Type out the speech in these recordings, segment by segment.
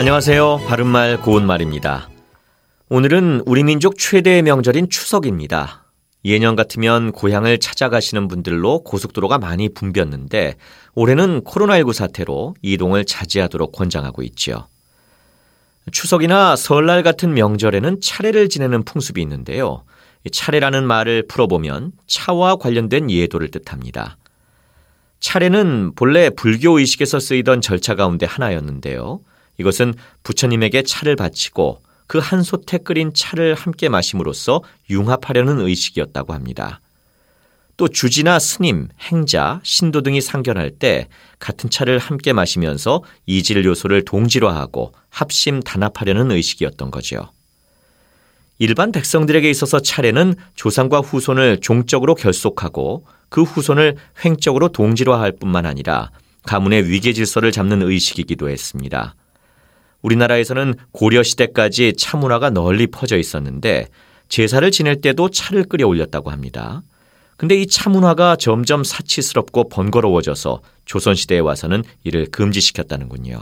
안녕하세요. 바른말 고운말입니다. 오늘은 우리 민족 최대의 명절인 추석입니다. 예년 같으면 고향을 찾아가시는 분들로 고속도로가 많이 붐볐는데 올해는 코로나19 사태로 이동을 자제하도록 권장하고 있죠. 추석이나 설날 같은 명절에는 차례를 지내는 풍습이 있는데요. 차례라는 말을 풀어보면 차와 관련된 예도를 뜻합니다. 차례는 본래 불교 의식에서 쓰이던 절차 가운데 하나였는데요. 이것은 부처님에게 차를 바치고 그 한 솥에 끓인 차를 함께 마심으로써 융합하려는 의식이었다고 합니다. 또 주지나 스님, 행자, 신도 등이 상견할 때 같은 차를 함께 마시면서 이질 요소를 동질화하고 합심 단합하려는 의식이었던 거죠. 일반 백성들에게 있어서 차례는 조상과 후손을 종적으로 결속하고 그 후손을 횡적으로 동질화할 뿐만 아니라 가문의 위계 질서를 잡는 의식이기도 했습니다. 우리나라에서는 고려 시대까지 차 문화가 널리 퍼져 있었는데 제사를 지낼 때도 차를 끓여 올렸다고 합니다. 근데 이 차 문화가 점점 사치스럽고 번거로워져서 조선 시대에 와서는 이를 금지시켰다는군요.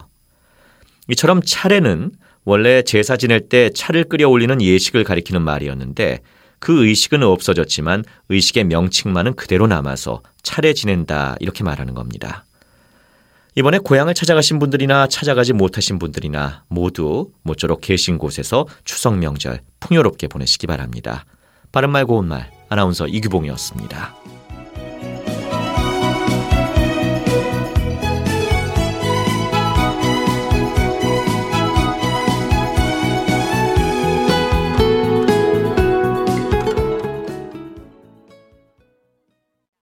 이처럼 차례는 원래 제사 지낼 때 차를 끓여 올리는 예식을 가리키는 말이었는데 그 의식은 없어졌지만 의식의 명칭만은 그대로 남아서 차례 지낸다 이렇게 말하는 겁니다. 이번에 고향을 찾아가신 분들이나 찾아가지 못하신 분들이나 모두 모쪼록 계신 곳에서 추석 명절 풍요롭게 보내시기 바랍니다. 바른말 고운말 아나운서 이규봉이었습니다.